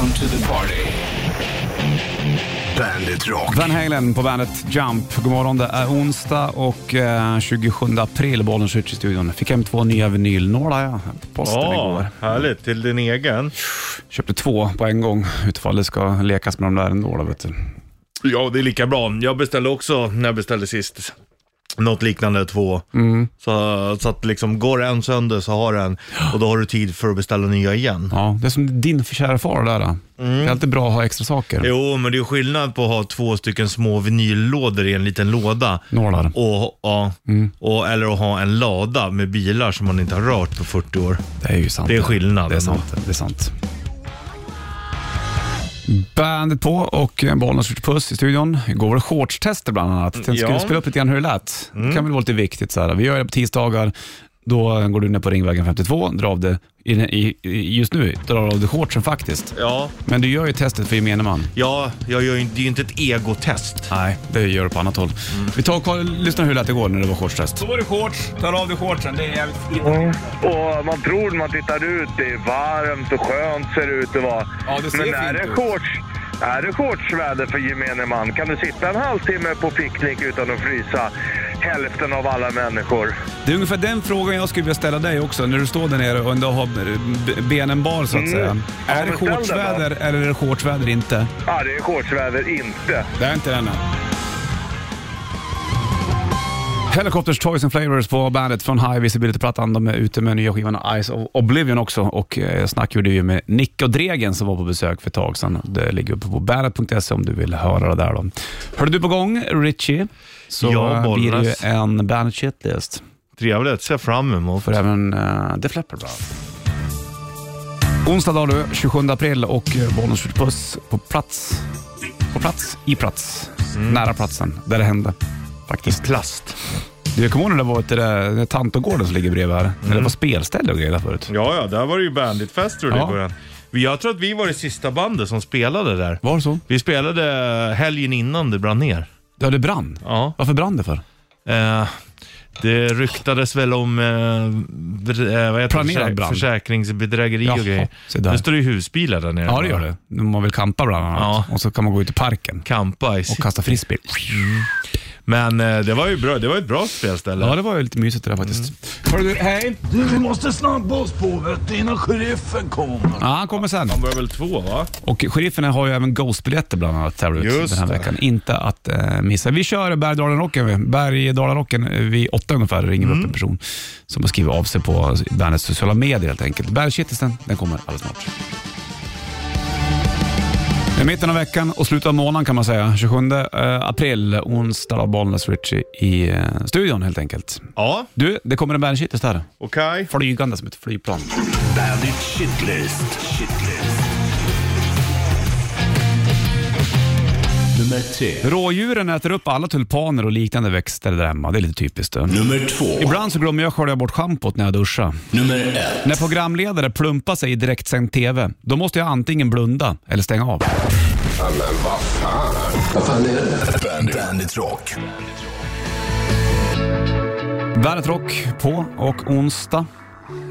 Welcome to the party. Bandit Rock. Van Halen på bandet Jump. God morgon, det är onsdag och eh, 27 april, bollen skjuts i studion. Fick hem två nya vinylnålar ja, på posten igår. Härligt. Till din egen. Köpte två på en gång utifall det ska lekas med de där ändå. Då, vet du. Ja, det är lika bra. Jag beställde också, när jag beställde sist, något liknande två. Mm. Så, så att liksom, går en sönder så har den och då har du tid för att beställa nya igen. Ja, det är som din kära far där. då. Det är alltid bra att ha extra saker. Jo, men det är skillnad på att ha två stycken små vinyllådor i en liten låda. Nålar. Och, ja, och, eller att ha en lada med bilar som man inte har rört på 40 år. Det är ju sant. Det är skillnaden Det är sant. Det är sant. Bandet på och Bollnäs skjuter puss i studion. Igår var det shortstester bland annat. Tänkte Ja. skulle spela upp lite grann hur det lät. Det kan väl vara lite viktigt. Så här. Vi gör det på tisdagar. Då går du ner på Ringvägen 52, drar av det, i, i, just nu drar du av det shortsen faktiskt. Ja, Men du gör ju testet för gemene man. ja jag gör ju, det är ju inte ett egotest. Nej, det gör du på annat håll. Vi tar och koll- lyssnar hur det lät igår när det var shortstest. Då var det shorts, tar av dig shortsen, det är jävligt fint. Och man tror när man tittar ut, det är varmt och skönt ser det ut att vara. Ja, det ser Men fint är det shorts, är det shortsväder för gemene man? Kan du sitta en halvtimme på picknick utan att frysa? Hälften av alla människor. Det är ungefär den frågan jag skulle vilja ställa dig också, när du står där nere och ändå har benen bar så att Mm. säga. Ja, Är det shortsväder eller är det shortsväder inte? Ja, det är shortsväder inte. Det är inte den än. Helicopters Toys and Flavors på bandet från High Visibility-plattan. De är ute med nya skivan Eyes of Oblivion också och eh, snack gjorde vi med Nick och Dregen som var på besök för ett tag sedan. Det ligger uppe på bandet.se om du vill höra det där. Då. Hörde du på gång, Richie, så Ja, eh, blir det ju en Bandet Shitlist Trevligt, ser fram emot. för även uh, Def Leppard. Bra. Onsdag dag du, 27 april och eh, Bollnäs skjuter puss på plats. På plats, i plats, nära platsen där det hände faktiskt. Plast. Du, jag kommer ihåg när det var det där- Tantogården som ligger bredvid här. När det var spelställe och grejer där förut. Ja, ja, där var det ju banditfester och det Ja. i början. Jag tror att vi var det sista bandet som spelade där. Var det så? Vi spelade helgen innan det brann ner. Ja, det brann. Ja. Varför brann det för? Eh, det ryktades väl om eh, eh, vad heter Planerad det? brand. försäkringsbedrägeri Jaha, och grejer. se där. Det står ju husbilar där nere. Ja, det gör det. Man vill campa bland annat. Ja. Och så kan man gå ut i parken Kampa i och kasta frisbee. Men eh, det var ju bra. Det var ett bra spelställe. Ja, det var ju lite mysigt det där faktiskt. Hörru du, hej! Du, vi måste snabba oss på vet du, innan sheriffen kommer. Ja, han kommer sen. Han var väl två va? Och sheriffen har ju även Ghost-biljetter bland annat tävlar ut Just den här det. veckan. Inte att eh, missa. Vi kör Bergdalen-rocken. vi. Bergdalen-rocken eh, vid åtta ungefär ringer vi upp en person som har skrivit av sig på bandets sociala medier helt enkelt. Bergkittelsen, den kommer alldeles snart. Det är mitten av veckan och slutet av månaden kan man säga. 27 eh, april, onsdag, Bollnäs Ritchie i eh, studion helt enkelt. Ja, Du, det kommer en bandkittis där. okej. Flygande som ett flygplan. Bandit Shitlist. Shitlist. Nummer tre. Rådjuren äter upp alla tulpaner och liknande växter där hemma. Det är lite typiskt. Då. Nummer två. Ibland så glömmer jag skölja bort schampot när jag duschar. Nummer ett. När programledare plumpar sig i direktsänd TV, då måste jag antingen blunda eller stänga av. Bandit, Bandit Rock. Bandet Rock på och onsdag.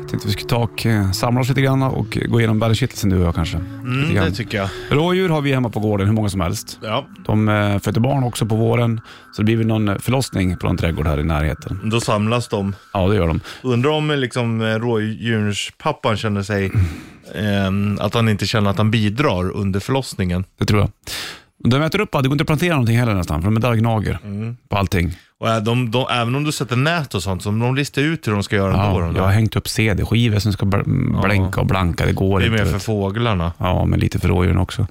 Tänkte vi skulle ta och eh, samla oss lite grann och gå igenom Bandet Kittelsen du och jag kanske. Mm, det tycker jag. Rådjur har vi hemma på gården, hur många som helst. Ja. De eh, föder barn också på våren, så det blir väl någon förlossning på någon trädgård här i närheten. Då samlas de. Ja, det gör de. Undrar om liksom, eh, rådjurspappan känner sig, eh, att han inte känner att han bidrar under förlossningen. Det tror jag. De äter upp allt, det går inte att plantera någonting heller nästan, för de är där och gnager Mm. på allting. Och äh, de, de, även om du sätter nät och sånt, så de listar ut hur de ska göra ändå. Ja, de jag har hängt upp CD-skivor som ska bl- blänka och blanka, det går Det är inte. mer för fåglarna. Ja, men lite för rådjuren också.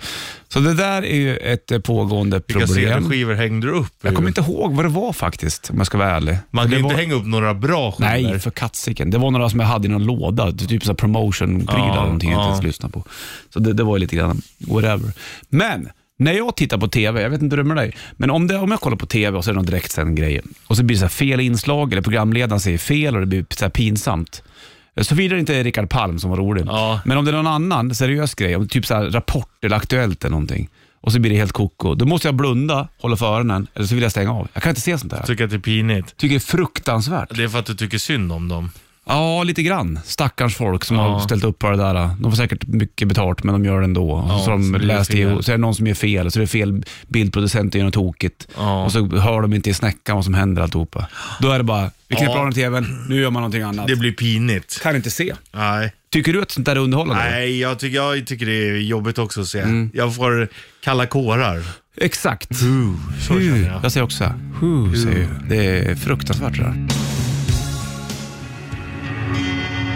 Så det där är ju ett eh, pågående Vilka problem. CD-skivor hängde du upp? Jag kommer inte ihåg vad det var faktiskt, om jag ska vara ärlig. Man det kan var... inte hänga upp några bra skivor. Nej, för katsiken. Det var några som jag hade i någon låda, typ så promotion-prylar Ja, någonting jag inte ja. ens lyssnade på. Så det, det var ju lite grann whatever. Men när jag tittar på TV, jag vet inte hur det är med dig, men om, det, om jag kollar på TV och så är det någon direktsänd grej och så blir det så fel inslag eller programledaren säger fel och det blir så pinsamt. Såvida det inte är Rickard Palm som var rolig. Ja. Men om det är någon annan seriös grej, om typ så här Rapport eller Aktuellt eller någonting och så blir det helt koko, då måste jag blunda, hålla för öronen eller så vill jag stänga av. Jag kan inte se sånt där. Tycker att det är pinigt. tycker det är fruktansvärt. Det är för att du tycker synd om dem. Ja, lite grann. Stackars folk som har ställt upp på det där. De får säkert mycket betalt, men de gör det ändå. Ja, så har så de det är läst så är det någon som gör fel, så det är fel bildproducent och gör något tokigt. Ja. Och så hör de inte i snäckan vad som händer alltihopa. Då är det bara, vi knäpper Ja. av den tvn, nu gör man någonting annat. Det blir pinigt. Kan inte se. Nej. Tycker du att sånt där är underhållande? Nej, jag tycker, jag tycker det är jobbigt också att se. Mm. Jag får kalla kårar. Exakt. Så känner jag. Jag säger också så här. Huh, säger jag. Det är fruktansvärt det där.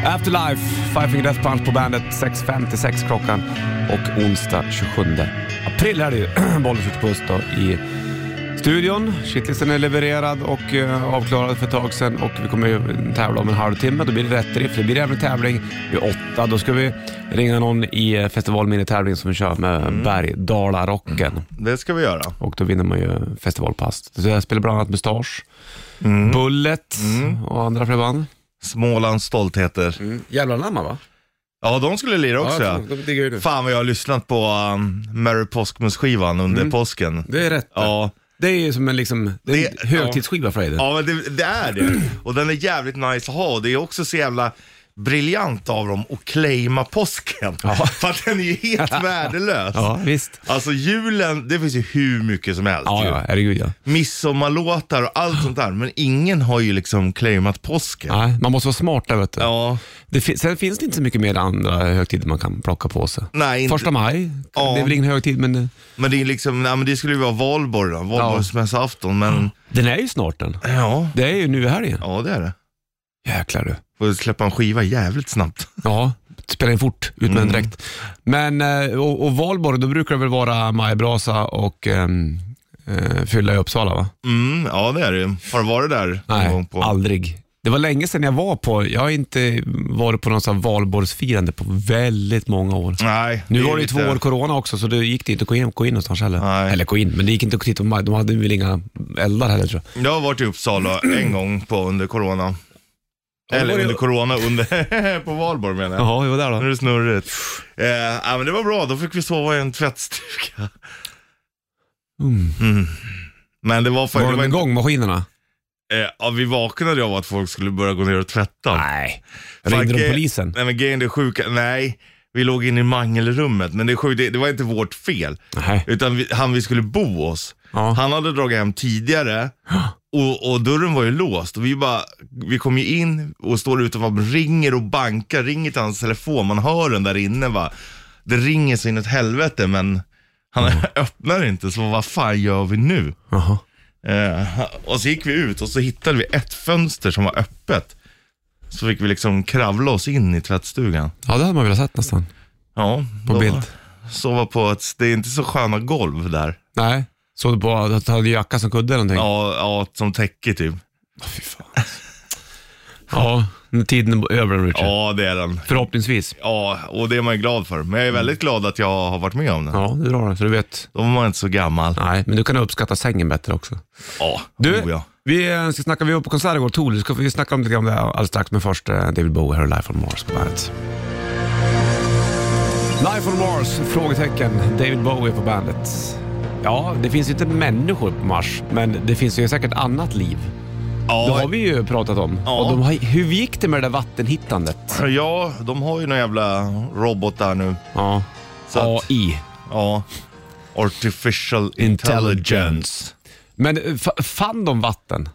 Afterlife, Five Finger Death Punch på bandet. 6.56 klockan och onsdag 27 april är det ju. Bollnäs ute på i studion. Shitlisten är levererad och eh, avklarad för ett tag sedan och vi kommer ju tävla om en halvtimme. Då blir det rätt riff. Det blir även en tävling vid åtta. Då ska vi ringa någon i eh, festivalminitävling som vi kör med Bergdalarocken. Det ska vi göra. Och då vinner man ju festivalpass. Så jag spelar bland annat Mustasch, Bullet och andra fler band. Smålands stoltheter. Jävla namn va? Ja, de skulle lira också ja. de diggar ju det. Fan vad jag har lyssnat på um, Merry Påskmus-skivan under påsken. Det är rätt. Ja. Det är ju som en, liksom, det är en Det- högtidsskiva för dig. det. Ja, men det, det är det. Och den är jävligt nice att ha. Och det är också så jävla briljant av dem att claima påsken. Ja. För att den är ju helt värdelös. Ja, visst. Alltså julen, det finns ju hur mycket som helst. Ja, ju. ja, herregud ja. Midsommarlåtar och allt sånt där. Men ingen har ju liksom claimat påsken. Nej, man måste vara smart där vet du. Ja, Det fin- sen finns det inte så mycket mer andra högtider man kan plocka på sig. nej, inte. Första maj, Ja. det är väl ingen högtid men men det är liksom, nej, men det skulle ju vara valborg då. Valborgsmässoafton, men den är ju snart den. ja, Det är ju nu i helgen. ja det är det. Jäklar du. Får släppa en skiva jävligt snabbt. Ja, spela in fort, ut med Mm. en direkt. Men, eh, och, och valborg, då brukar det väl vara majbrasa och ehm, eh, fylla i Uppsala va? Mm, ja det är det. Har du varit där någon gång Nej, på? aldrig. Det var länge sedan jag var på, jag har inte varit på något sånt här valborgsfirande på väldigt många år. Nej. Nu var det ju lite- två år corona också, så det gick det inte att gå in, gå in någonstans heller. Nej. Eller gå in, men det gick inte att titta på. De hade väl inga eldar heller tror jag. Jag har varit i Uppsala en gång på under corona. Eller var under corona, under, på valborg menar jag. Jaha, jo där Nu är då. det snurrigt. Eh, ja, men det var bra, då fick vi sova i en tvättstuga. Mm. Mm. Men det var för... Var de var igång maskinerna? Eh, ja, vi vaknade av att folk skulle börja gå ner och tvätta. Nej. Ringde de polisen? Nej men grejen det sjuka, nej. Vi låg inne i mangelrummet, men det, är sjukt, det, det var inte vårt fel. Nej. Utan vi, han vi skulle bo hos, Ja. han hade dragit hem tidigare och, och dörren var ju låst. Och vi, bara, vi kom ju in och står bara ringer och bankar, ringer till hans telefon. Man hör den där inne va. Det ringer så in ett helvete men han öppnar inte, så vad fan gör vi nu? Jaha. Eh, och så gick vi ut och så hittade vi ett fönster som var öppet. Så fick vi liksom kravla oss in i tvättstugan. Ja, det hade man velat sett nästan. Ja, På bild. Sova på ett, det är inte så sköna golv där. Nej. Såg du på att du hade jacka som kudde eller någonting? Ja, ja som täcke typ. Ja, fy fan. Ja, nu tiden är över Richard. Ja, det är den. Förhoppningsvis. Ja, och det är man ju glad för. Men jag är väldigt glad att jag har varit med om det. Ja, det är bra så du vet. Då var man inte så gammal. Nej, men du kan uppskatta sängen bättre också. Ja, Du, oh, ja. vi eh, ska snacka, vi var på konsert igår, Tool. Ska vi snacka om lite grann om det alldeles strax, men först eh, David Bowie, här och Life on Mars på bandet. Life on Mars, frågetecken. David Bowie på bandet. Ja, det finns ju inte människor på Mars, men det finns ju säkert annat liv. Det har Ja, vi ju pratat om. Ja. Och de har, hur gick det med det där vattenhittandet? ja, de har ju någon jävla robot där nu. Ja. Så att- AI. Ja. Artificial intelligence. Men eh, fa- fann de vatten?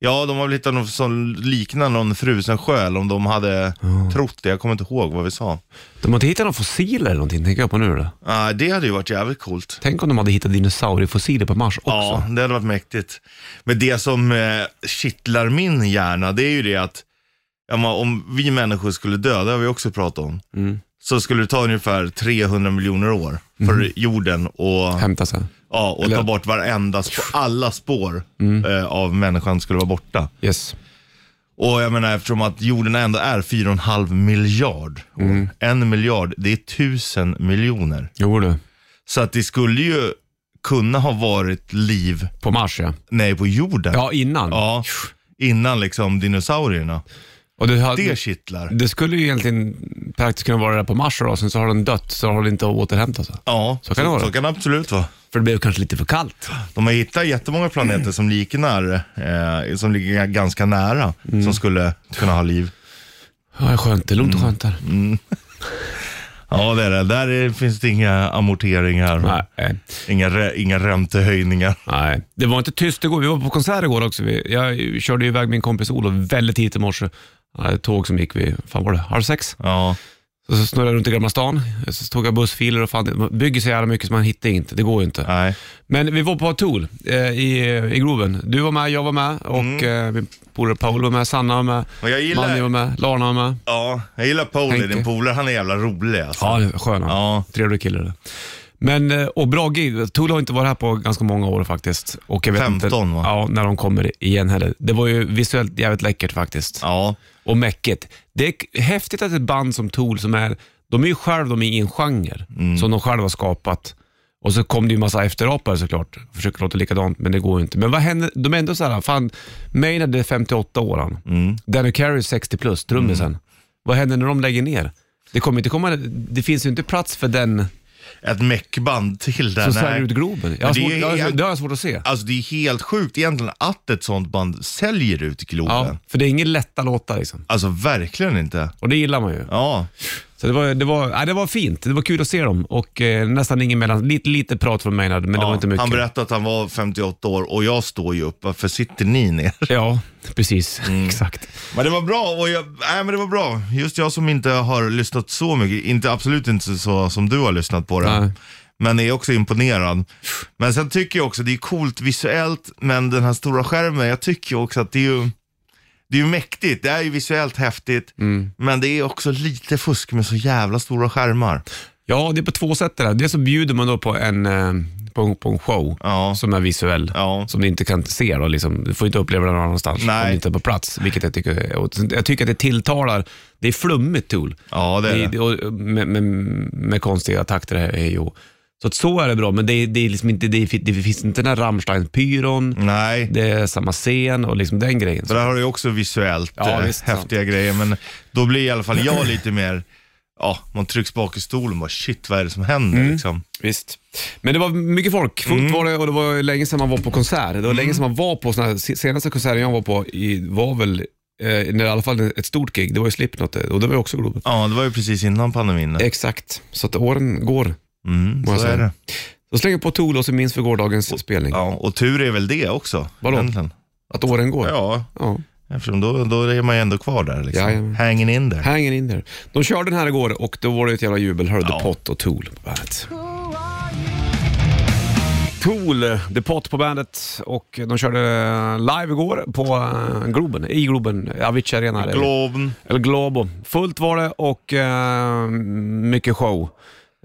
Ja, de har väl hittat något som liknar någon frusen eller om de hade trott det. Jag kommer inte ihåg vad vi sa. De har inte hittat några fossiler eller någonting, tänker jag på nu. Då. Ah, det hade ju varit jävligt coolt. Tänk om de hade hittat dinosauriefossiler på Mars också. Ja, det hade varit mäktigt. Men det som eh, kittlar min hjärna, det är ju det att ja, men om vi människor skulle dö, det har vi också pratat om, Mm. så skulle det ta ungefär 300 miljoner år för jorden och, Hämta sig. Ja, och ta bort varenda, spår, alla spår eh, av människan skulle vara borta. Yes. Och jag menar eftersom att jorden ändå är 4,5 miljard år. En miljard, det är tusen miljoner. Jo du. Så att det skulle ju kunna ha varit liv, På Mars ja. nej på jorden. Ja, innan. Ja, innan liksom dinosaurierna. Och det, hade, Det det, kittlar. skulle ju egentligen praktiskt kunna vara där på Mars då, sen så har den dött, så har den inte återhämtat sig. Ja, Så kan det vara. Så kan det absolut vara. För det blev kanske lite för kallt. De har hittat jättemånga planeter som liknar, eh, som ligger ganska nära, Mm. som skulle kunna ha liv. Ja, det är skönt. Det och skönt där. Ja, det är det. Där är, finns det inga amorteringar. Nej. Inga, rä, inga räntehöjningar. Nej, det var inte tyst igår. Vi var på konsert igår också. Jag körde iväg min kompis Olof väldigt tidigt i morse. Hade ett tåg som gick vid, fan var det, halv sex? Ja. Så, så snurrade jag runt i Gamla stan. Så tog jag bussfiler och fan, man bygger så jävla mycket så man hittar inte. Det går ju inte. Nej. Men vi var på Tool eh, i, i Globen. Du var med, jag var med och eh, min polare Paul var med, Sanna var med, Mm. Och jag gillar- Manny var med, Larna var med. Ja, jag gillar Henke. din polare. Han är jävla rolig alltså. Ja, skön han. Ja. Trevlig kille. det. Men, eh, och bra gig. Tool har inte varit här på ganska många år faktiskt. Och jag vet 15 inte, va? Ja, när de kommer igen heller. Det var ju visuellt jävligt läckert faktiskt. Ja. Och mäckigt. Det är häftigt att ett band som Tool, som är, de är ju själva de är i en genre Mm. som de själva har skapat. Och så kom det ju massa efterapare såklart. Försöker låta likadant, men det går ju inte. Men vad händer? De är ändå så här, fan, Maynard är 58 år han. Mm. Danny Carey är 60 plus, trummisen. Vad händer när de lägger ner? Det kommer inte komma, det finns ju inte plats för den Ett meckband till där. som säljer ut Globen. Jag har det svårt, är jag det har jag svårt att se. Alltså det är helt sjukt egentligen att ett sånt band säljer ut Globen. Ja, för det är ingen lätta låtar liksom. Alltså verkligen inte. Och det gillar man ju. Ja. Så det var, det, var, nej, det var fint. Det var kul att se dem och eh, nästan ingen mellan. Lite, lite prat från Maynard, men det ja. var inte mycket. Han berättade att han var 58 år och jag står ju upp. Varför sitter ni ner? Ja, precis. Mm. Exakt. Men det var bra och jag, nej, men det var bra. Just jag som inte har lyssnat så mycket, inte, absolut inte så som du har lyssnat på det. Nej. Men är också imponerad. Men sen tycker jag också det är coolt visuellt, men den här stora skärmen, jag tycker också att det är ju det är ju mäktigt, det är ju visuellt häftigt, Mm. men det är också lite fusk med så jävla stora skärmar. Ja, det är på två sätt det där. Dels så bjuder man då på en, eh, på, på en show Ja. som är visuell, Ja. som du inte kan se. Då, liksom. Du får inte uppleva den någon annanstans Nej. om du inte är på plats. Vilket jag tycker, och jag tycker att det tilltalar. Det är flummigt Tool. Ja, det är det. och med, med, med konstiga takter. Är ju. Så att så är det bra, men det, är- det, är liksom inte, det, är- det finns inte den här Rammstein-pyron. Nej, Det är samma scen och liksom den grejen. för där har du ju också visuellt Ja, eh, visst, häftiga grejer, men då blir i alla fall jag lite mer, ja, man trycks bak i stolen och bara shit, vad är det som händer Mm. liksom? Visst. Men det var mycket folk. Fullt Mm. var det och det var länge sedan man var på konsert. Det var länge sedan man var på såna här, senaste konserten jag var på i, var väl, eh, när i alla fall ett stort gig. Det var ju Slipknot det, och det var ju också Globen. Ja, det var ju precis innan pandemin. Exakt, så att åren går. Mm, så är det. Så slänger på Tool och så minns vi gårdagens spelning. Ja, och tur är väl det också. Vadå? egentligen. Att åren går. Ja, Ja. eftersom då, då är man ju ändå kvar där liksom. Jajamän. Hanging in there. Hanging in there. De körde den här igår och då var det ett jävla jubel. Hörde Ja. The Pot och Tool på bandet. Tool, The Pot på bandet och de körde live igår på eh, Globen, i Globen, Avicii Arena. eller- Globen. Eller Globo. Fullt var det och eh, mycket show.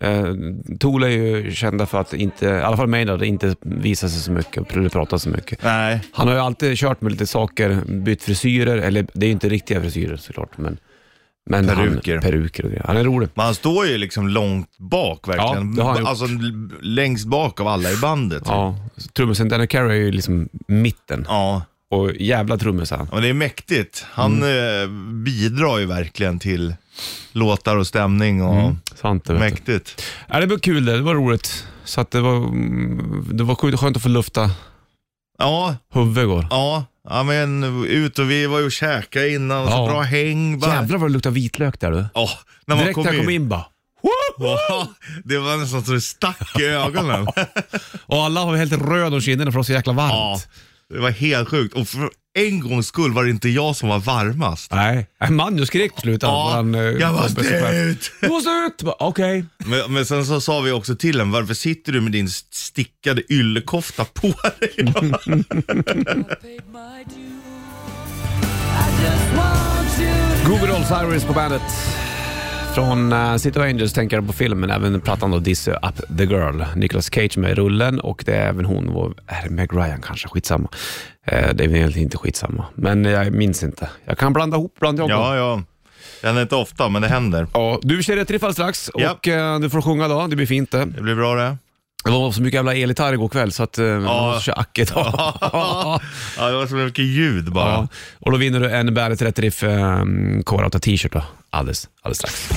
Eh, Tool är ju kända för att inte, i alla fall Maynard, inte visa sig så mycket och prata så mycket. Nej, Han har ju alltid kört med lite saker, bytt frisyrer, eller det är ju inte riktiga frisyrer såklart, men, men Peruker. Han, peruker och grejer. Han är rolig. men han står ju liksom långt bak verkligen. Ja, alltså längst bak av alla i bandet. Ja, trummisen Danny Carey är ju liksom mitten Ja, och jävla trummis han. men det är mäktigt. Han Mm. eh, bidrar ju verkligen till låtar och stämning och Mm. Sant det vet du. mäktigt. Ja, det var kul det, det var roligt. Så att det var, mm, det var skönt skönt att få lufta Ja, huvudet igår. ja, ja men ut och vi var ju och käkade innan och så Ja. bra häng. Bara. Jävlar vad det luktar vitlök där du. Ja, när man Direkt kom när jag in. kom in bara. Ja, det var nästan så det stack i ögonen. Och alla var helt röda om kinderna för det var så jäkla Ja, varmt. Det var helt sjukt. Och för en gångs skull var det inte jag som var varmast. Nej, man du skrek på slutet. Ja, Han, eh, jag kompis och måste chef. ut! Du! Bara, Okej. Men, men sen så sa vi också till honom, varför sitter du med din stickade yllekofta på dig? Google Dolls Iris på bandet. Från uh, City of Angels tänker jag på filmen, även plattan då This Up The Girl. Nicolas Cage med i rullen och det är även hon, vår- är det Meg Ryan kanske? Skitsamma. Eh, det är väl inte skitsamma, men jag minns inte. Jag kan blanda ihop ibland jag ja, ja. Det händer inte ofta, men det händer. Ja, du kör rätt riff strax Ja. och eh, du får sjunga då, det blir fint det. Det blir bra det. Det var så mycket jävla elgitarr igår kväll så att uh, man måste köra ack idag. Ja, det var så mycket ljud bara. Ja, och då vinner du en Bandet Rätt Riff um, Core t-shirt då, alldeles, alldeles strax.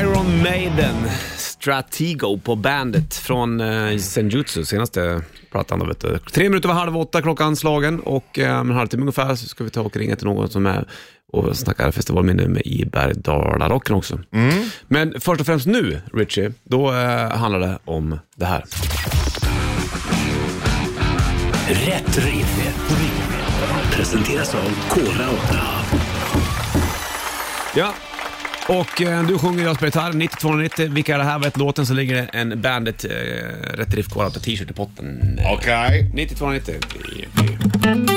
Iron Maiden, Stratego på bandet från uh, Senjutsu, senaste plattan. Då, vet du. Tre minuter över halv åtta klockan slagen och eh, en halvtimme ungefär så ska vi ta och ringa till någon som är och snackar festivalminne med i Bergdalarocken också. Men först och främst nu, Richie, då eh, handlar det om det här. Rätt riff. Presenteras av Kora 8. Ja, och eh, du sjunger jag spelar gitarr, 9290. Vilka är det här? Heter låten? Så ligger det en Bandit eh, Rätt Riff Core t-shirt i potten. Okej. 9290.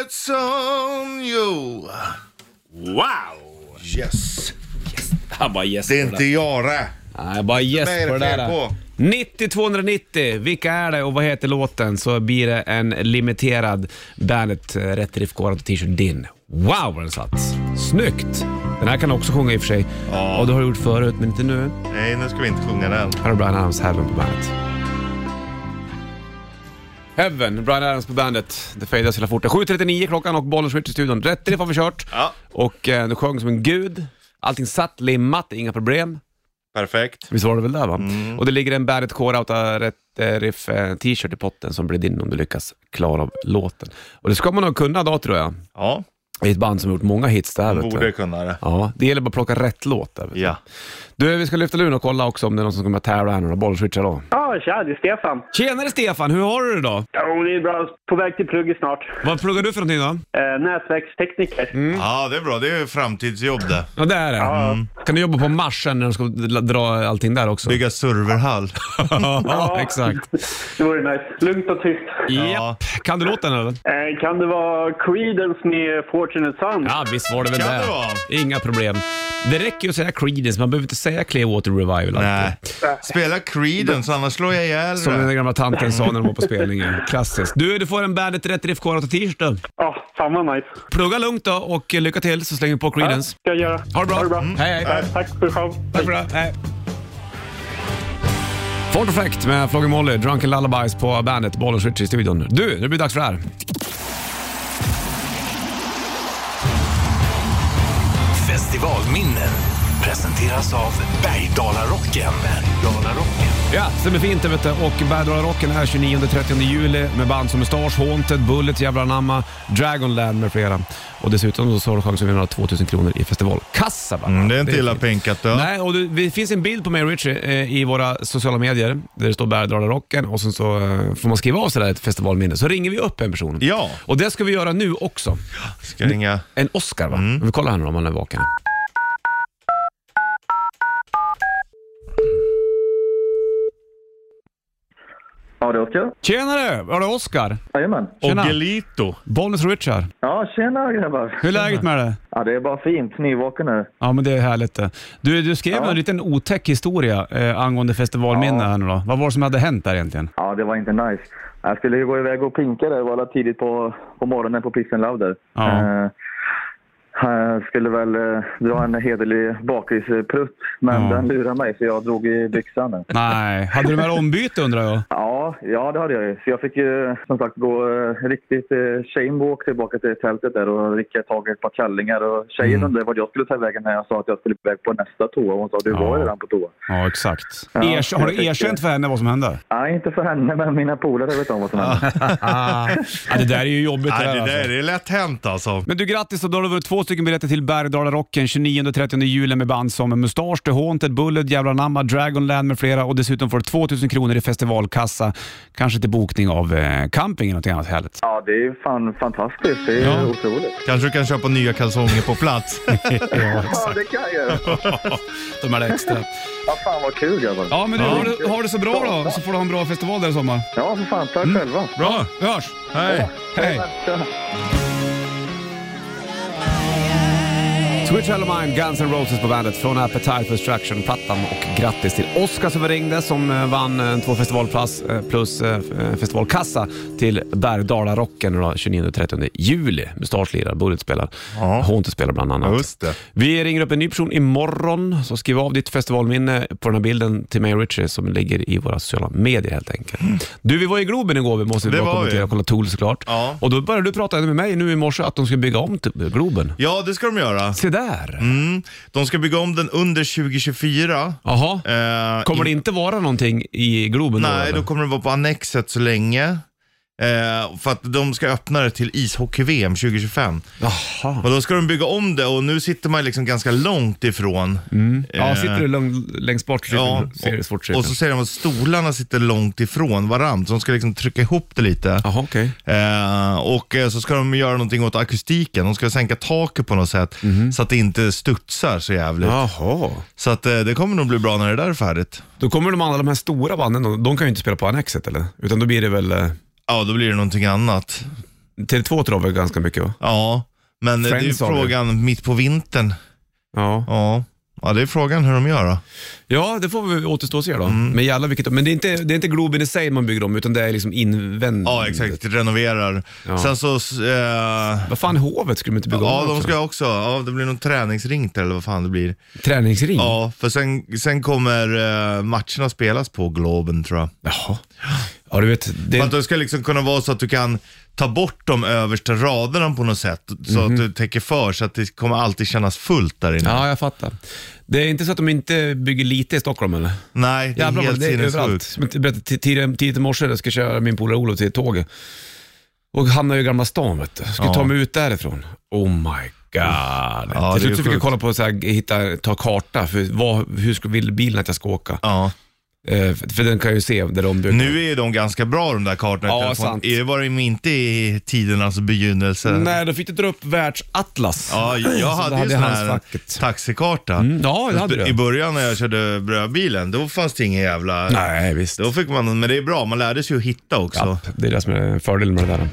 Fortunate son, yo. Wow! Yes. Han bara yes Det är inte där. Nej, bara yes på det där. på? 90 290, vilka är det och vad heter låten? Så blir det en limiterad Bandet eh, Rätt Riff t-shirt din. Wow vad den satt! Snyggt! Den här kan du också sjunga i och för sig. Ja. Och det har du gjort förut, men inte nu. Nej, nu ska vi inte sjunga den. Här har Brian Adams Heaven på bandet. Heaven, Brian Adams på bandet. Det fejdas hela fort. 7.39 klockan och bollen i studion. Rätt riff har vi kört. Ja. Och eh, du sjöng som en gud. Allting satt, limmat, inga problem. Perfekt. Visst var det väl där va? Mm. Och det ligger en Bandet Core Outa Rätt eh, Riff eh, t-shirt i potten som blir din om du lyckas klara av låten. Och det ska man nog kunna då tror jag. Ja, I ett band som har gjort många hits där. vet borde du. kunna det. Ja, det gäller bara att plocka rätt låt där. vet. Ja. Du, vi ska lyfta luren och kolla också om det är någon som kommer att tävla här nu då. Bollswitcha då. Ja, tja, det är Stefan. Tjenare Stefan, hur har du det då? Jo, det är bra. På väg till plugget snart. Vad pluggar du för någonting då? Eh, nätverkstekniker. ja, det är bra. Det är framtidsjobb det. Ja, det är det. Mm. Kan du jobba på Marsen när de ska dra- allting där också? Bygga serverhall. ja, exakt. Det vore nice. Lugnt och tyst. Japp. Kan du låten eller? Eh, kan det vara Creedence med Fortunate Son? Ja, visst var det väl Kan det. det vara? Inga problem. Det räcker ju att säga Creedence, man behöver inte säga Clearwater Revival Nej. alltid. Spela Creedence, annars slår jag ihjäl Som den det. gamla tanten sa när de var på spelningen. Klassiskt. Du, du får en Bandet Rätt Riff Core t-shirt då. Ja, fan vad nice. Plugga lugnt då och lycka till så slänger vi på Creedence. ska jag göra. Ha det bra. Ha det bra. Mm. Hej, hej. Ja, tack för show. Tack för det. Hej. Fort Effect med Flogging Molly, Drunken Lullabies på bandet Bollens Switch i studion. Du, det blir dags för det här. Festivalminnen presenteras av Bergdalarocken. Bergdalarocken. Ja, stämmer fint det vet du. Och Bergdala Rocken är 29-30 juli med band som Mustasch, Haunted, Bullet, Jävla Namma, Dragonland med flera. Och dessutom så har du chans att vinna 2000 kronor i festivalkassa. Va? Mm, det är inte illa fint. pinkat då. Nej, och det, det finns en bild på mig och Richie eh, i våra sociala medier där det står Bergdala Rocken och sen så eh, får man skriva av sig där ett festivalminne. Så ringer vi upp en person. Ja. Och det ska vi göra nu också. Ska ringa. En Oscar va? Mm. Vi kollar här nu om han är vaken. Ja, det är Oskar. Tjenare! Var det Oscar? Jajamän. Tjena. Ogelito. Bollnäs och Richard. Ja, tjena grabbar. Hur är läget med det? Ja, det är bara fint. Nyvaken nu. Ja, men det är härligt det. Du, du skrev Ja. en liten otäck historia eh, angående festivalminne Ja. här nu då. Vad var det som hade hänt där egentligen? Ja, det var inte nice. Jag skulle ju gå iväg och pinka där. Det var alla tidigt på, på morgonen på Pissen Love där. Ja. Eh, jag skulle väl eh, dra en hederlig bakisprutt, men Ja. den lurade mig så jag drog i byxan. Nej, hade du med ombyte undrar jag? Ja, ja, det hade jag ju. Så jag fick ju som sagt gå eh, riktigt eh, shameWalk tillbaka till tältet där och ricka tag i ett par kallingar. Och tjejen Mm. undrade vad jag skulle ta vägen när jag sa att jag skulle iväg på nästa toa. Hon sa du var Ja. ju redan på toa. Ja, exakt. Ja, Erk- har du fick erkänt för henne vad som hände? Nej, inte för henne, men mina polare vet om vad som hände. ja, det där är ju jobbigt det där, det där alltså. är lätt hänt alltså. Men du grattis, då har du vunnit två stycken biljetter till Bergdala Rocken 29-30 juli med band som Mustasch, The Haunted, Bullet, Jävla Namma, Dragonland med flera och dessutom får du 2000 kronor i festivalkassa. Kanske till bokning av eh, camping eller något annat härligt. Ja, det är fan fantastiskt. Det är Ja. otroligt. Kanske du kan köpa nya kalsonger på plats. ja, Ja, det kan jag göra. de är extra. Ja, fan vad kul grabbar. Ja, men du, har, det, har det så bra då, så får du ha en bra festival där i sommar. Ja, för fan. Tack själva. Bra, vi hörs! Hej. Hej! Switch Mine, Guns N' Roses på bandet från Appetite for Destruction-plattan och grattis till Oskar som ringde som eh, vann eh, två festivalpass eh, plus festivalkassa till Bergdala-rocken då, 29-30 juli med startlirare, Bullet spelar, Ja. Haunted spelar bland annat. Just det. Vi ringer upp en ny person imorgon, så skriv av ditt festivalminne på den här bilden till mig och Richie som ligger i våra sociala medier helt enkelt. Du, vi var i Globen igår, vi måste Det bara kommentera och kolla Tool såklart. Ja. Och då började du prata med mig nu i morse att de ska bygga om Globen. Ja, det ska de göra. Se där! Mm. De ska bygga om den under 2024. Jaha. Eh, Kommer det inte vara någonting i Globen Nej, då? då kommer det vara på Annexet så länge. Eh, för att de ska öppna det till ishockey-VM 2025. Jaha. Och då ska de bygga om det och nu sitter man liksom ganska långt ifrån. Ja, Eh, sitter du lång, längst bort så Ja, ser det svårt och så säger de att stolarna sitter långt ifrån varandra, så de ska liksom trycka ihop det lite. Jaha, okej. Eh, och eh, så ska de göra någonting åt akustiken, de ska sänka taket på något sätt så att det inte studsar så jävligt. Jaha. Så att eh, det kommer nog bli bra när det där är färdigt. Då kommer de andra, de här stora banden, de, de kan ju inte spela på Annexet eller? Utan då blir det väl... Ja, då blir det någonting annat. Tele2 tror jag väl ganska mycket va? Ja, men det är Friends har vi. frågan mitt på vintern. Ja. Ja. ja, det är frågan hur de gör då. Ja, det får vi återstå och se då. Men jävlar vilket... Men det är, inte, det är inte Globen i sig man bygger om, utan det är liksom invändigt. Ja, exakt. Renoverar. Ja. Sen så... Eh, Vad fan, Hovet skulle de inte bygga ja, om de också? ska också... Ja, det blir någon träningsring där, eller vad fan det blir. Träningsring? Ja, för sen, sen kommer eh, matcherna spelas på Globen tror jag. Jaha. Ja, du vet. Det, att det ska liksom kunna vara så att du kan ta bort de översta raderna på något sätt. Så att du täcker för, så att det kommer alltid kännas fullt där inne. ja, jag fattar. Det är inte så att de inte bygger lite i Stockholm eller? Nej, det är Jävlar helt det är överallt. sinnessjukt. Som jag berättade tidigt i morse, jag ska köra min polare Olof till tåget. Och hamnar i Gamla stan vet du. Ska Ja. ta mig ut därifrån. Oh my god. Ja, till slut fick jag kolla på, så här, hitta, ta karta, för vad, hur vill bilen att jag ska åka? Ja. Eh, för, för den kan ju se där de bygger. Nu är de ganska bra de där kartorna i Ja, sant. Det var de inte i tidernas begynnelse. Nej, då fick du dra upp världsatlas. Ja, jag hade ju hade sån här facket. taxikarta. Mm, ja, det hade du. I början när jag körde brödbilen, då fanns det ingen jävla... Nej, visst. Då fick man, men det är bra, man lärde sig att hitta också. Ja, det är det som är fördelen med det där.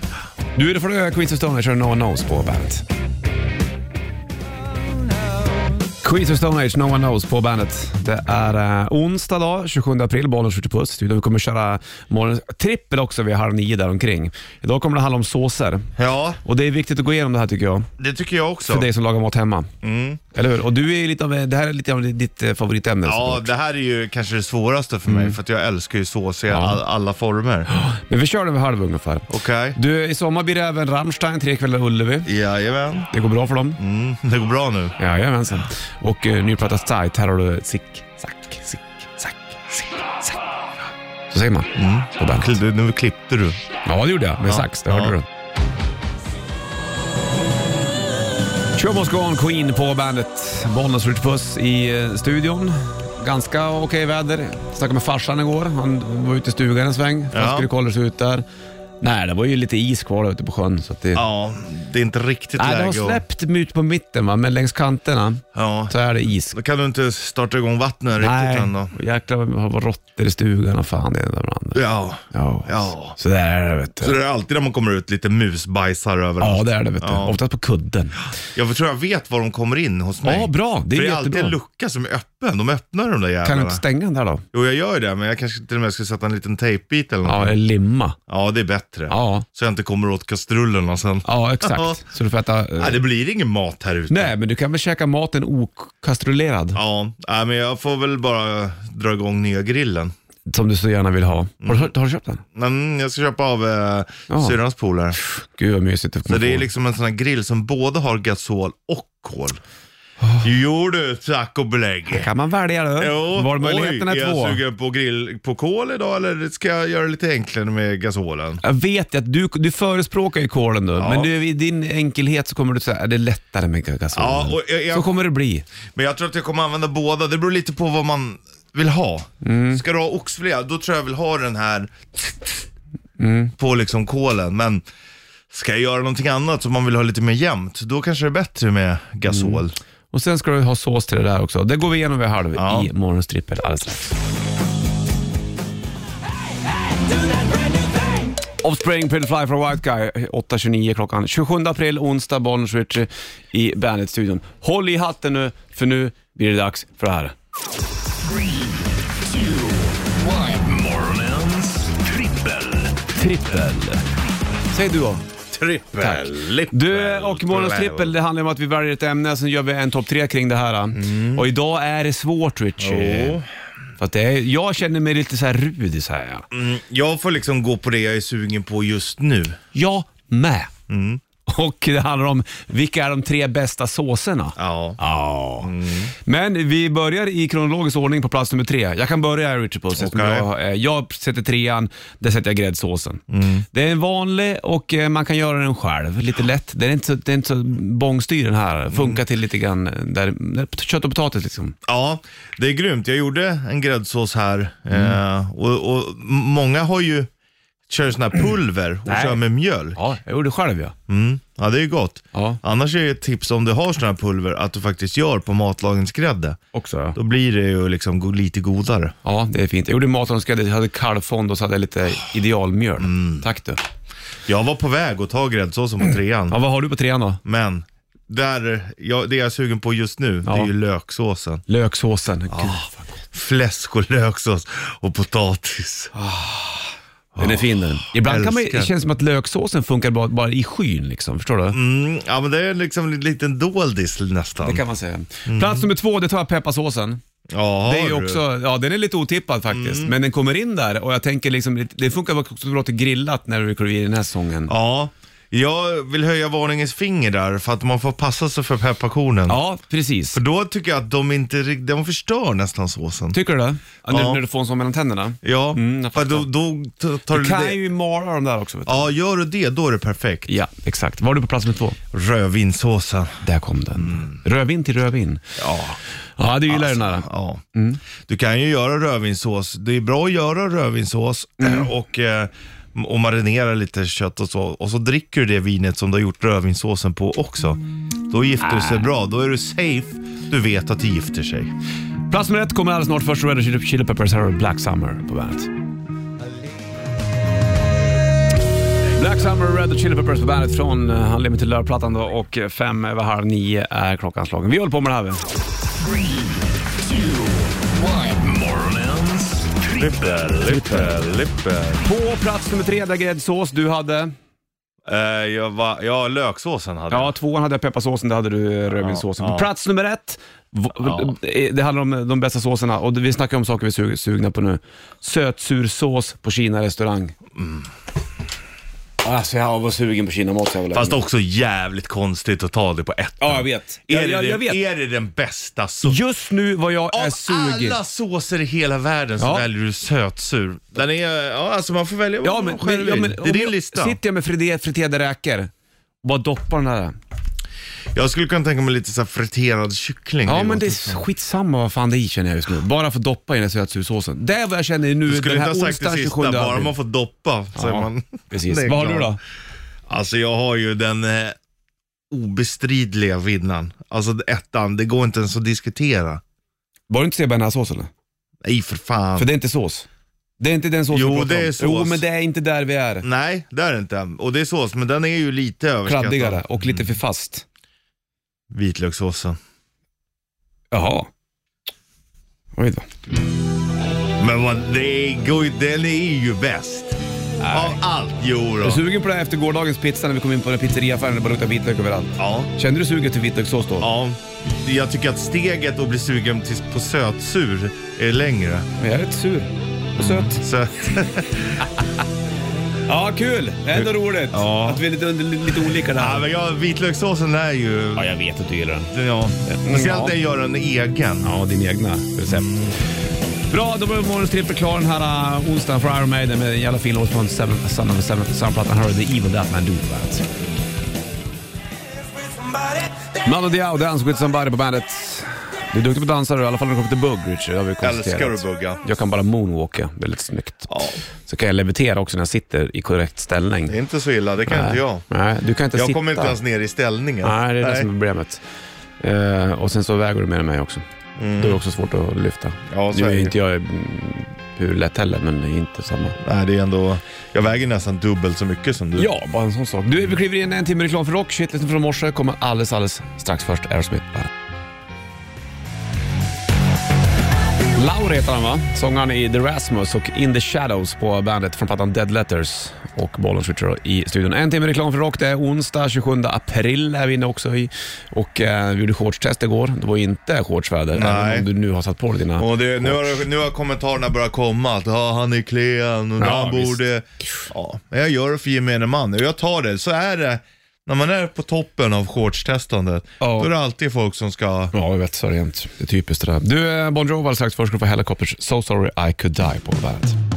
Du, det får du Queens of Stone Age och No One Knows på bandet. Queens of Stone Age, No One Knows på bandet. Det är eh, onsdag dag, 27 april, Bollnäs skjuter puss. Studion. Vi kommer köra morgon, trippel också vid halv nio där omkring. Idag kommer det handla om såser. Ja, Och det är viktigt att gå igenom det här tycker jag, det tycker jag också. för dig som lagar mat hemma. Mm. Eller hur? Och du är lite av, det här är lite av ditt eh, favoritämne. Ja, såklart. det här är ju kanske det svåraste för Mm. mig, för att jag älskar ju sås i all, alla former. Men vi kör den vid halv ungefär. Okej? Du, i sommar blir det även Rammstein, tre kvällar Ullevi. Jajamän. Det går bra för dem. Mm, det går bra nu. Jajamensan. Och uh, ny platta Sight, här har du Sick, Sack, Sick, Sack, Sick, Sack. Så säger man på bandet. Nu klippte du. Ja, det gjorde jag med sax, det hörde Ja. du. Show must go on, Queen på bandet. Bollnäs Puss i eh, studion. Ganska okej väder. Snackade med farsan igår. Han var ute i stugan en sväng. Han Ja. skulle kolla sig ut där. Nej, det var ju lite is kvar ute på sjön. Så att det... Ja, det är inte riktigt Nej, det läge har att- släppt ut på mitten, va? men längs kanterna Ja. så är det is. Då kan du inte starta igång vattnet riktigt än då. jäklar vad vad råttor i stugan och fan det ena med det andra. Ja. Ja. Ja. Så där är det vet Så du. det är alltid när man kommer ut lite musbajsar överallt. Ja, det är det vet du. Ja. Oftast på kudden. Jag tror jag vet var de kommer in hos mig. Ja, bra. Det är För det är alltid jättebra. en lucka som är öppen. De öppnar de där jävlarna. Kan du inte stänga den där då? Jo, jag gör det, men jag kanske till och med ska sätta en liten tejpbit eller Ja, något. eller limma. Ja, det är bättre. Ja, Så jag inte kommer åt kastrullerna sen. ja exakt. Så du får äta... eh, Nej, det blir ingen mat här ute. Nej, men du kan väl käka maten okastrullerad, Ja, nej, men jag får väl bara dra igång nya grillen. som du så gärna vill ha. Har, Mm. du, har du köpt den? Men jag ska köpa av eh, Ja. syrrans polare. Gud vad mysigt. Så det är liksom en sån här grill som både har gasol och kol. Jo du, tack och belägg. Kan man välja då? Jo, Valmöjligheterna oj, är är två. jag sugen på, grill, på kol idag eller ska jag göra det lite enklare med gasolen? Jag vet att du, du förespråkar ju kolen då, Ja. men du, i din enkelhet så kommer du säga att det är lättare med gasol. Ja, och jag- jag- Så kommer det bli. Men jag tror att jag kommer använda båda, det beror lite på vad man vill ha. Mm. Ska du ha oxfilé, då tror jag jag vill ha den här Mm. på liksom kolen. Men ska jag göra någonting annat som man vill ha lite mer jämnt, då kanske det är bättre med gasol. Och sen ska du ha sås till det där också. Det går vi igenom vid halv Ja. i morgonens trippel alldeles strax. Offspring, Pretty Fly a White Guy, 8.29 klockan. 27 april, onsdag, Ritchie i Bandet-studion. Håll i hatten nu, för nu blir det dags för det här. Morgonens trippel. Trippel. Säg du då. Trippel. Du och morgonens trippel, det handlar om att vi väljer ett ämne, sen gör vi en topp tre kring det här. Och idag är det svårt Richie. Jo. För att det är, jag känner mig lite så här rudig så här. Ja. Mm, jag får liksom gå på det jag är sugen på just nu. Jag med. Mm. Och det handlar om vilka är de tre bästa såserna. Ja. Ja. Men vi börjar i kronologisk ordning på plats nummer tre. Jag kan börja Richard Puss. eftersom Okej. Jag, eh, jag sätter trean, där sätter jag gräddsåsen. Mm. Det är en vanlig och eh, man kan göra den själv. Lite lätt. Den är inte så, det är inte så bångstyr den här. Funkar till lite grann där, där, kött och potatis liksom. Ja, det är grymt. Jag gjorde en gräddsås här eh, och, och många har ju kör sån här pulver och Nej. kör med mjölk. Ja, jag gjorde själv ja. Mm. Ja, det är gott. Ja. Annars är det ett tips om du har sån här pulver att du faktiskt gör på matlagningsgrädde. Också ja. Då blir det ju liksom go- lite godare. Ja, det är fint. Jag gjorde matlagningsgrädde, jag hade kalvfond och så hade jag lite idealmjöl. Mm. Tack du. Jag var på väg att ta gräddsåsen på trean, Ja, vad har du på trean då? men där, ja, det jag är sugen på just nu, det är ju löksåsen. Löksåsen. Gud, Fläsk och löksås och potatis. Den är fin den. Ibland kan man, Älskar. det känns som att löksåsen funkar bara, bara i skyn, liksom. förstår du? Mm, ja, men det är liksom en liten doldis nästan. Det kan man säga. Plats nummer två, det tar jag pepparsåsen. Ja, Det är ju har du. också, ja den är lite otippad faktiskt, men den kommer in där och jag tänker liksom, det funkar också bra till grillat när du kryper i den här säsongen. Ja, jag vill höja varningens finger där för att man får passa sig för pepparkornen. Ja, precis. För då tycker jag att de inte rikt- de förstör nästan såsen. Tycker du det? Ja, när, när du får en sån mellan tänderna? Ja, Mm, jag för fattar. då, då t- tar Du du kan det. ju mala dem där också. Vet du. Ja, gör du det, då är det perfekt. Ja, exakt. Var du på plats nummer två? Rödvinssåsen. Där kom den. Rödvin till rödvin. Ja. Ja, du gillar den där. Ja. Mm. Du kan ju göra rödvinssås. Det är bra att göra rödvinssås Mm. och, eh, och marinera lite kött och så. Och så dricker du det vinet som du har gjort rödvinssåsen på också. Då gifter det sig bra. Då är du safe. Du vet att det gifter sig. Plats nummer ett kommer alldeles snart. Först Red Hot Chili- Peppers, här har Black Summer på bandet. Black Summer, Red Hot Chili Peppers på bandet från uh, Unlimited Love-plattan då och eh, fem över halv nio är klockan slagen. Vi håller på med det här. Vi. Morgonens trippel. På plats nummer tre, där gräddsås du hade. Uh, jag var, ja, löksåsen hade Ja, jag. tvåan hade jag pepparsåsen, det hade du eh, rödvinssåsen. Ja, På ja. plats nummer ett, v- det handlar om de bästa såserna och vi snackar om saker vi är sug- sugna på nu. Sötsursås på Kina restaurang. Alltså jag var sugen på Kinamat så jag var Fast länge. också jävligt konstigt att ta det på ett. Ja, jag vet. Är, Jag, det jag, den, jag vet. är det den bästa såsen? Just nu vad jag är Av sugen. alla såser i hela världen så Ja. väljer du sötsur. Den är, ja alltså man får välja Ja, vad men, man själv men, ja, vill. men, Det är om din jag, lista. Sitter jag med friterade, friterade räkor, vad doppar den där? Jag skulle kunna tänka mig lite så här friterad kyckling. Ja, men det är skitsamma vad fan det är i känner jag just nu. Bara för att doppa i den här sötsursåsen. Det är vad jag känner nu Du skulle den inte här ha sagt det onsdagen sista, 27 bara april. man får doppa. Så är Ja, man, Precis. Det är Vad har du klart. då? Alltså jag har ju den eh, obestridliga vinnaren. Alltså ettan, det går inte ens att diskutera. Var det inte bearnaisesås eller? Nej för fan. För det är inte sås. Det är inte den såsen Jo, vi pratar det är om. sås. Jo, men det är inte där vi är. Nej, det är det inte. Och det är sås, men den är ju lite överskattad. Kladdigare och lite för fast. Vitlökssåsen. Jaha. Oj då. Men vad, det är, go- den är ju bäst. Av allt, jo Är då. du sugen på det här efter gårdagens pizza när vi kom in på den pizzeriaaffären och det bara luktade vitlök överallt? Ja. Kände du suget till vitlökssås då? Ja. Jag tycker att steget att bli sugen till, på sötsur är längre. Men jag är lite sur. Och söt. Så, Ja, kul! Ändå roligt Ja. att vi är lite, under, lite olika där. ja, men jag, vitlökssåsen är ju... Ja, jag vet att du gillar den. Ja. Speciellt Ja. när jag gör en egen. Ja, din egna recept. Bra, då var morgonens trippel klar den här uh, onsdagen för Iron Maiden med en jävla fin låt från Seven, Son of a Seven, Soundplattan. Här har du The Evil That Man Do på bandet. Mando Diao, Dance with somebody på bandet. Du är duktig på att dansa i alla fall när det kommer till bugg, Richard. Det har vi konstaterat. Älskar att bugga. Jag kan bara moonwalka väldigt snyggt. Ja. Så kan jag levitera också när jag sitter i korrekt ställning. Det är inte så illa, det kan Nej. inte jag. Nej, du kan inte Jag sitta. kommer inte ens ner i ställningen. Nej, det är det som är problemet. Eh, och sen så väger du mer än mig också. Då är det också svårt att lyfta. Ja, så nu är det. inte jag mm, hur lätt heller, men det är inte samma. Nej, det är ändå... Jag väger nästan dubbelt så mycket som du. Ja, bara en sån sak. Du, vi kliver in en timme reklam för rock. Shitlisten från morse kommer alldeles, alldeles strax först. Aerosmith. Laur heter han va? Sångaren i The Rasmus och In the Shadows på bandet från plattan Dead Letters och Bollen Switcher i studion. En timme reklam för rock. Det är onsdag 27 april är vi inne också i. Och eh, vi gjorde shortstest igår. Det var inte shortsväder, Nej. även om du nu har satt på dig dina Och det, nu, har, nu har kommentarerna börjat komma. Att ja, han är klen och Ja, han visst. borde... Ja, men jag gör det för gemene man. Och jag tar det. Så är det. När man är på toppen av shortstestandet, Ja. då är det alltid folk som ska... Ja, jag vet. Så är det jämt. Det är typiskt det där. Du, eh, Bon Jovi alldeles strax. Först ska du få Helicopters So Sorry I Could Die på bandet.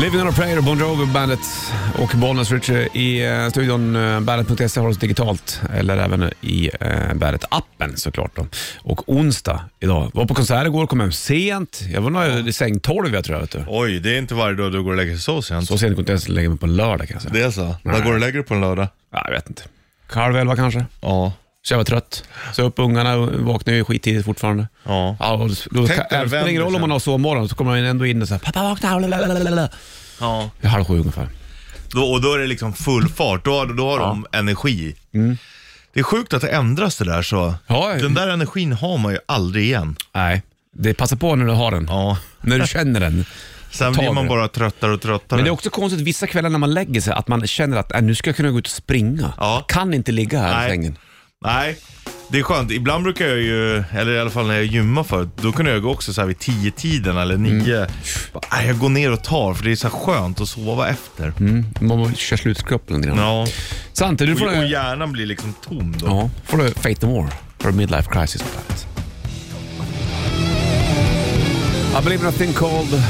Living on a prayer, Bon Jovi, bandet och Bollnäs Richie i eh, studion. eh, Bandet.se har oss digitalt, eller även i eh, Bandet-appen såklart. Då. Och onsdag idag. Var på konsert igår, kom hem sent. Jag var nog i säng 12 jag tror jag. Vet du. Oj, det är inte varje dag du går och lägger dig så sent. Så sent kunde jag inte ens lägga mig på en lördag kan jag säga. Det är så? När går du och lägger dig på en lördag? Ja, jag vet inte. Halv elva kanske. Ja. Så jag var trött. Så upp ungarna vaknade ju skittidigt fortfarande. Ja. Ja, och då, Tänk det spelar ingen roll om man har sovmorgon, så kommer man ändå in och säger pappa vakna, lalalala." ja. Det är halv sju ungefär. Då, och då är det liksom full fart. Då, har- då har de energi. Det är sjukt att det ändras det där så. Ja, Den där energin har man ju aldrig igen. Nej, det passar på när du har den. Ja. När du känner den. Sen blir man bara tröttare och tröttare. Men det är också konstigt vissa kvällar när man lägger sig att man känner att äh, nu ska jag kunna gå ut och springa. Ja. Jag kan inte ligga här i sängen. Nej, det är skönt. Ibland brukar jag ju, eller i alla fall när jag gymmar förut, då kunde jag gå också så här vid tio tiden eller nio. Mm. Bara, nej, jag går ner och tar för det är så här skönt att sova efter. Mm. Man kör slutkroppen lite grann. Ja. Samtidigt får Och, och du, hjärnan blir liksom tom då. får du Fate No More för Midlife Crisis på bandet. I believe in a thing called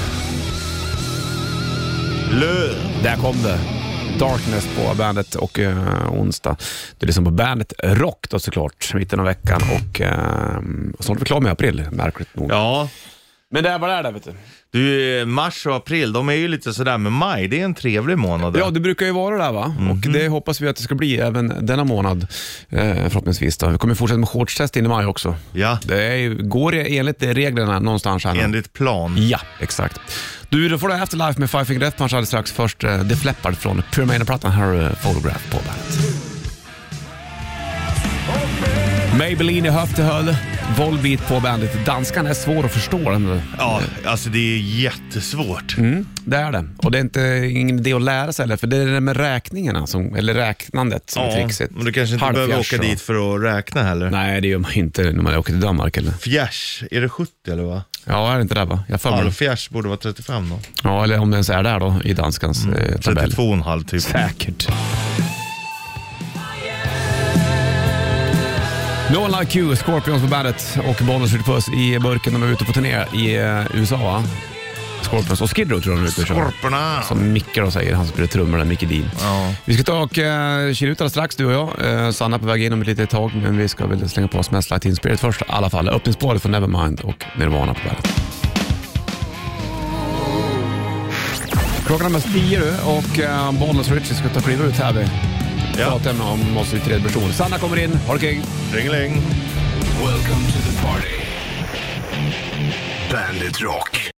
Lö. Där kom det. Darkness på bandet och eh, onsdag. Det är liksom på bandet Rock då såklart, mitten av veckan och eh, snart är vi klara med april, märkligt nog. Ja, Men det är vad det är där vet du. du, mars och april, de är ju lite sådär, men maj, det är en trevlig månad. Ja, det brukar ju vara där va? Och det hoppas vi att det ska bli även denna månad eh, förhoppningsvis. Då. Vi kommer fortsätta med shortstest in i maj också. ja. Det är, går det enligt reglerna någonstans här enligt plan. Ja, exakt. Du, då får du Afterlife med Five Finger Death Punch alldeles strax. Först uh, Def Leppard från Pure Maiden-plattan. Här har du Photograph på bandet. Maybelline i höft till höll. Volbeat på bandet. Danskan är svår att förstå. Den. Ja, alltså det är jättesvårt. Mm, det är det. Och det är inte, ingen idé att lära sig heller, för det är det med räkningarna, som, eller räknandet, som är Ja, trixigt. men du kanske inte behöver åka och- dit för att räkna heller. Nej, det gör man inte när man åker till Danmark. Eller? Fjärs, är det 70 eller vad? Ja, är det inte det va? Jag för mig det. Halvfjärs borde vara 35 då. Ja, eller om det ens är där då, i danskans Mm. eh, tabell. 32,5 typ. Säkert. No One Like You, Scorpions på bandet och skjuter puss i burken. De är ute på turné i eh, USA va? Scorpions och Skid Row tror jag de är ute och kör. Skorporna. Som Micke då säger, han som spelar trummor där, Micke Dean. Ja. Vi ska ta och uh, kila ut alldeles strax du och jag. Eh, Sanna på väg in om ett litet tag, men vi ska väl slänga på oss Smells Like Teen Spirit först i alla fall. Öppningsspåret för Nevermind och Nirvana på bandet. Klockan är mest tio du och uh, Bollnäs och Richie ska ta och kliva ut här. Vi Ja. pratar om oss i tredje person. Sanna kommer in, ha det kul. Ringeling. Welcome to the party. Bandit Rock.